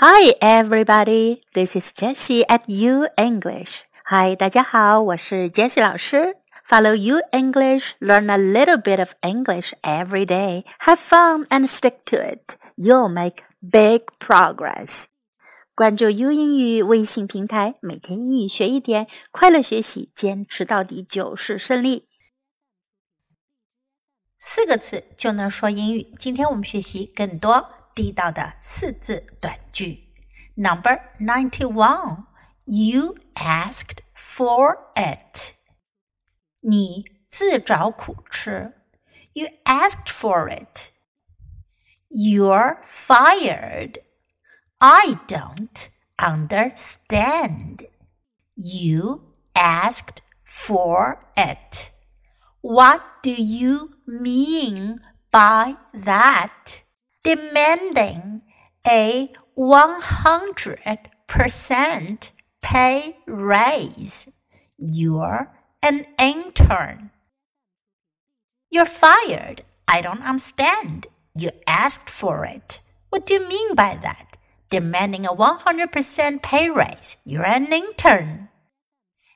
Hi, everybody. This is Jessie at U English. Hi, 大家好，我是 Jessie 老师。Follow U English, learn a little bit of English every day. Have fun and stick to it. You'll make big progress. 关注 U 英语微信平台，每天英语学一点，快乐学习，坚持到底就是胜利。四个词就能说英语。今天我们学习更多。 地道的四字短句。Number ninety one, you asked for it. 你自找苦吃。You asked for it. You're fired. I don't understand. You asked for it. What do you mean by that? demanding a 100% pay raise. You're an intern. You're fired. I don't understand. You asked for it. What do you mean by that? Demanding a 100% pay raise. You're an intern.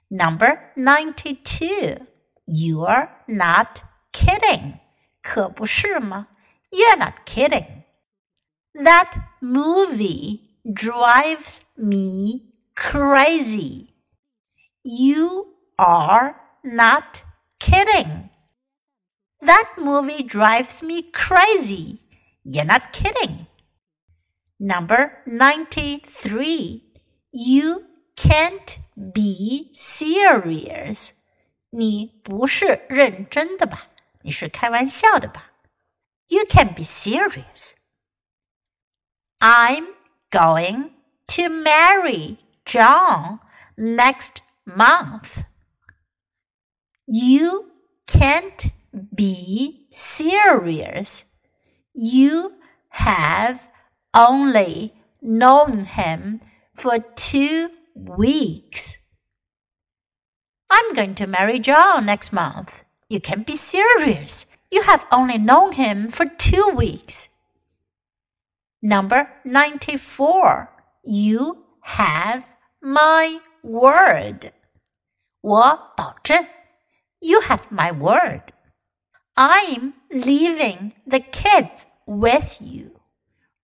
Number 92. You're not kidding. 可不是吗? You're not kidding. That movie drives me crazy. You are not kidding. That movie drives me crazy. You're not kidding. Number 93. You can't be serious. 你不是认真的吧？你是开玩笑的吧 ？you can be serious. I'm going to marry John next month. You can't be serious. You have only known him for two weeks. I'm going to marry John next month. You can't be serious. You have only known him for two weeks. Number 94. You have my word. 我保证. You have my word. I'm leaving the kids with you.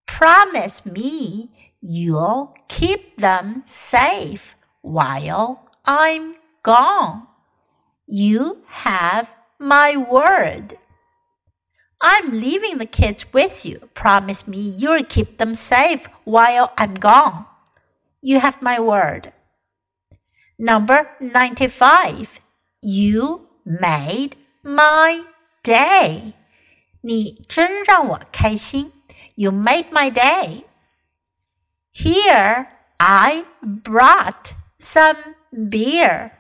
Promise me you'll keep them safe while I'm gone. You have my word. I'm leaving the kids with you. Promise me you'll keep them safe while I'm gone. You have my word. Number 95. You made my day. 你真让我开心. You made my day. Here I brought some beer.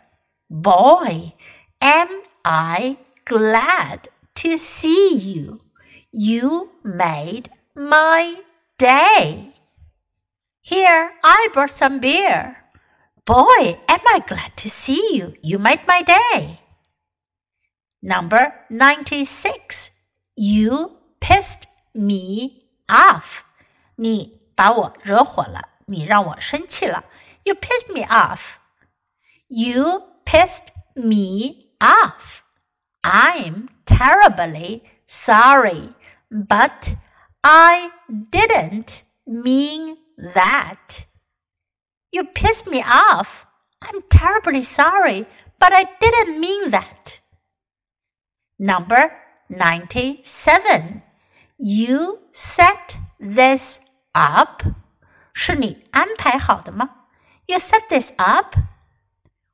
Boy, am I glad to see you. You made my day. Here, I brought some beer. Boy, am I glad to see you. You made my day. Number 96. You pissed me off. 你把我惹火了，你让我生气了。You pissed me off. You pissed me off. I'm terribly sorry, but I didn't mean that. You pissed me off. I'm terribly sorry, but I didn't mean that. Number 97. You set this up. 是你安排好的吗? You set this up?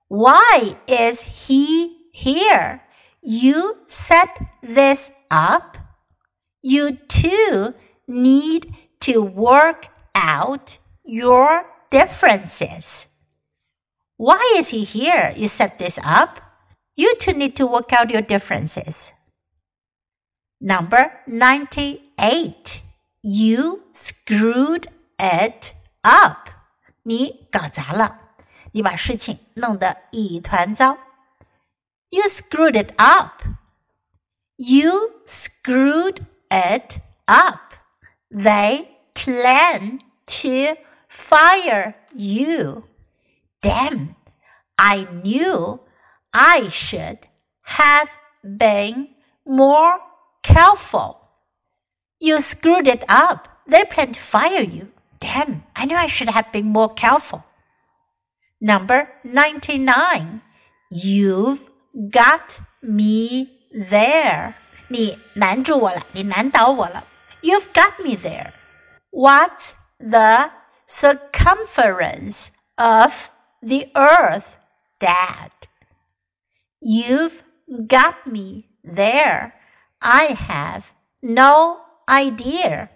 Why is he here? You set this up. You two need to work out your differences. Why is he here? You set this up. You two need to work out your differences. Number 98. You screwed it up. 你搞砸了，你把事情弄得一团糟。You screwed it up. You screwed it up. They plan to fire you. Damn, I knew I should have been more careful. You screwed it up. They plan to fire you. Damn, I knew I should have been more careful. Number 99. You've got me there. 你难住我了，你难倒我了。You've got me there. What's the circumference of the earth, Dad? You've got me there. I have no idea.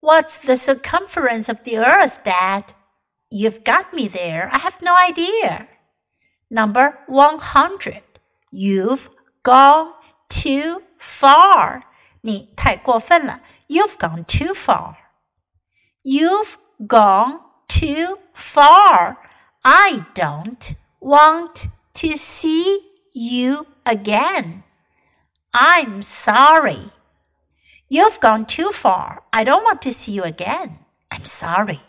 What's the circumference of the earth, Dad? You've got me there. I have no idea. Number 100. You've gone too far. 你太过分了. You've gone too far. You've gone too far. I don't want to see you again. I'm sorry. You've gone too far. I don't want to see you again. I'm sorry.